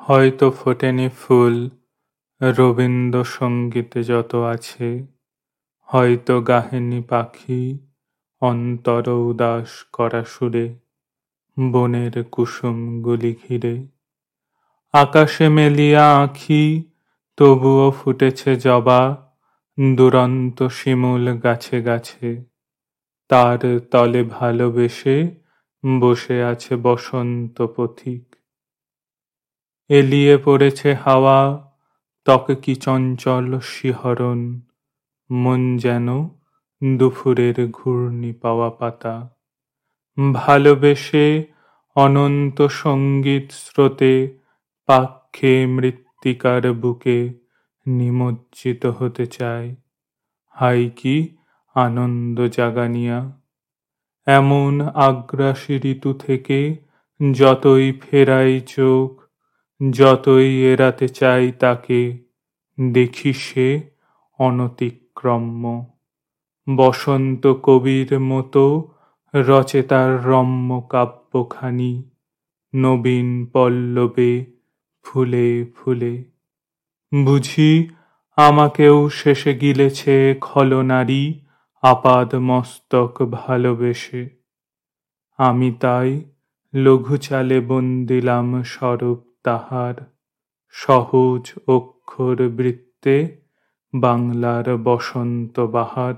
হয়তো ফোটেনি ফুল রবীন্দ্রসঙ্গীতে যত আছে, হয়তো গাহেনি পাখি অন্তর উদাস করা সুরে বনের কুসুমগুলি ঘিরে। আকাশে মেলিয়া আঁখি তবুও ফুটেছে জবা দুরন্ত শিমুল গাছে গাছে, তার তলে ভালোবেসে বসে আছে বসন্ত পথিক। এলিয়ে পড়েছে হাওয়া ত্বকে কি চঞ্চল শিহরণ, মন যেন দুপুরের ঘূর্ণি পাওয়া পাতা। ভালোবেসে অনন্ত সংগীত স্রোতে পাক খেয়ে মৃত্তিকার বুকে নিমজ্জিত হতে চায়, হায় কি আনন্দ জাগানিয়া! এমন আগ্রাসী ঋতু থেকে যতই ফেরাই চোখ যতই এড়াতে চাই তাকে দেখি সে অনতিক্রম্য। বসন্ত কবির মতো রচে তার রম্য কাব্যখানি নবীন পল্লবে ফুলে ফুলে। বুঝি আমাকেও শেষে গিলেছে খলনারী আপাদমস্তক ভালোবেসে, আমি তাই লঘুচালে বন্দিলাম স্বরূপ তাহার সহজ অক্ষর বৃত্তে বাংলার বসন্ত বাহার।